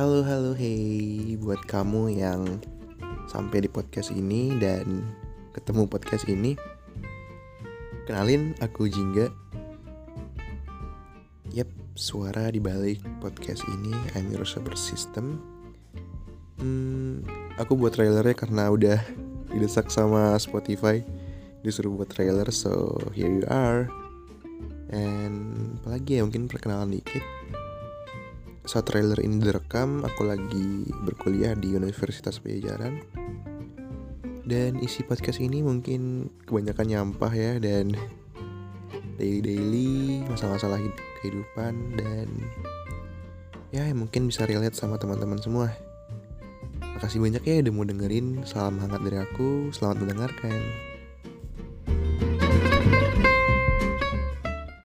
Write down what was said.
Halo halo hey. Buat kamu yang sampai di podcast ini dan ketemu podcast ini Kenalin aku Jingga. Yap, suara di balik podcast ini I'm your super system. Hmm, Aku buat trailernya karena udah didesak sama Spotify. Disuruh buat trailer so here you are. And apalagi ya mungkin perkenalan dikit saat trailer ini direkam, aku lagi berkuliah di Universitas Pajajaran. Dan isi podcast ini mungkin kebanyakan nyampah ya dan daily-daily masalah-masalah kehidupan dan ya mungkin bisa relate sama teman-teman semua. Makasih banyak ya udah mau dengerin. Salam hangat dari aku. Selamat mendengarkan.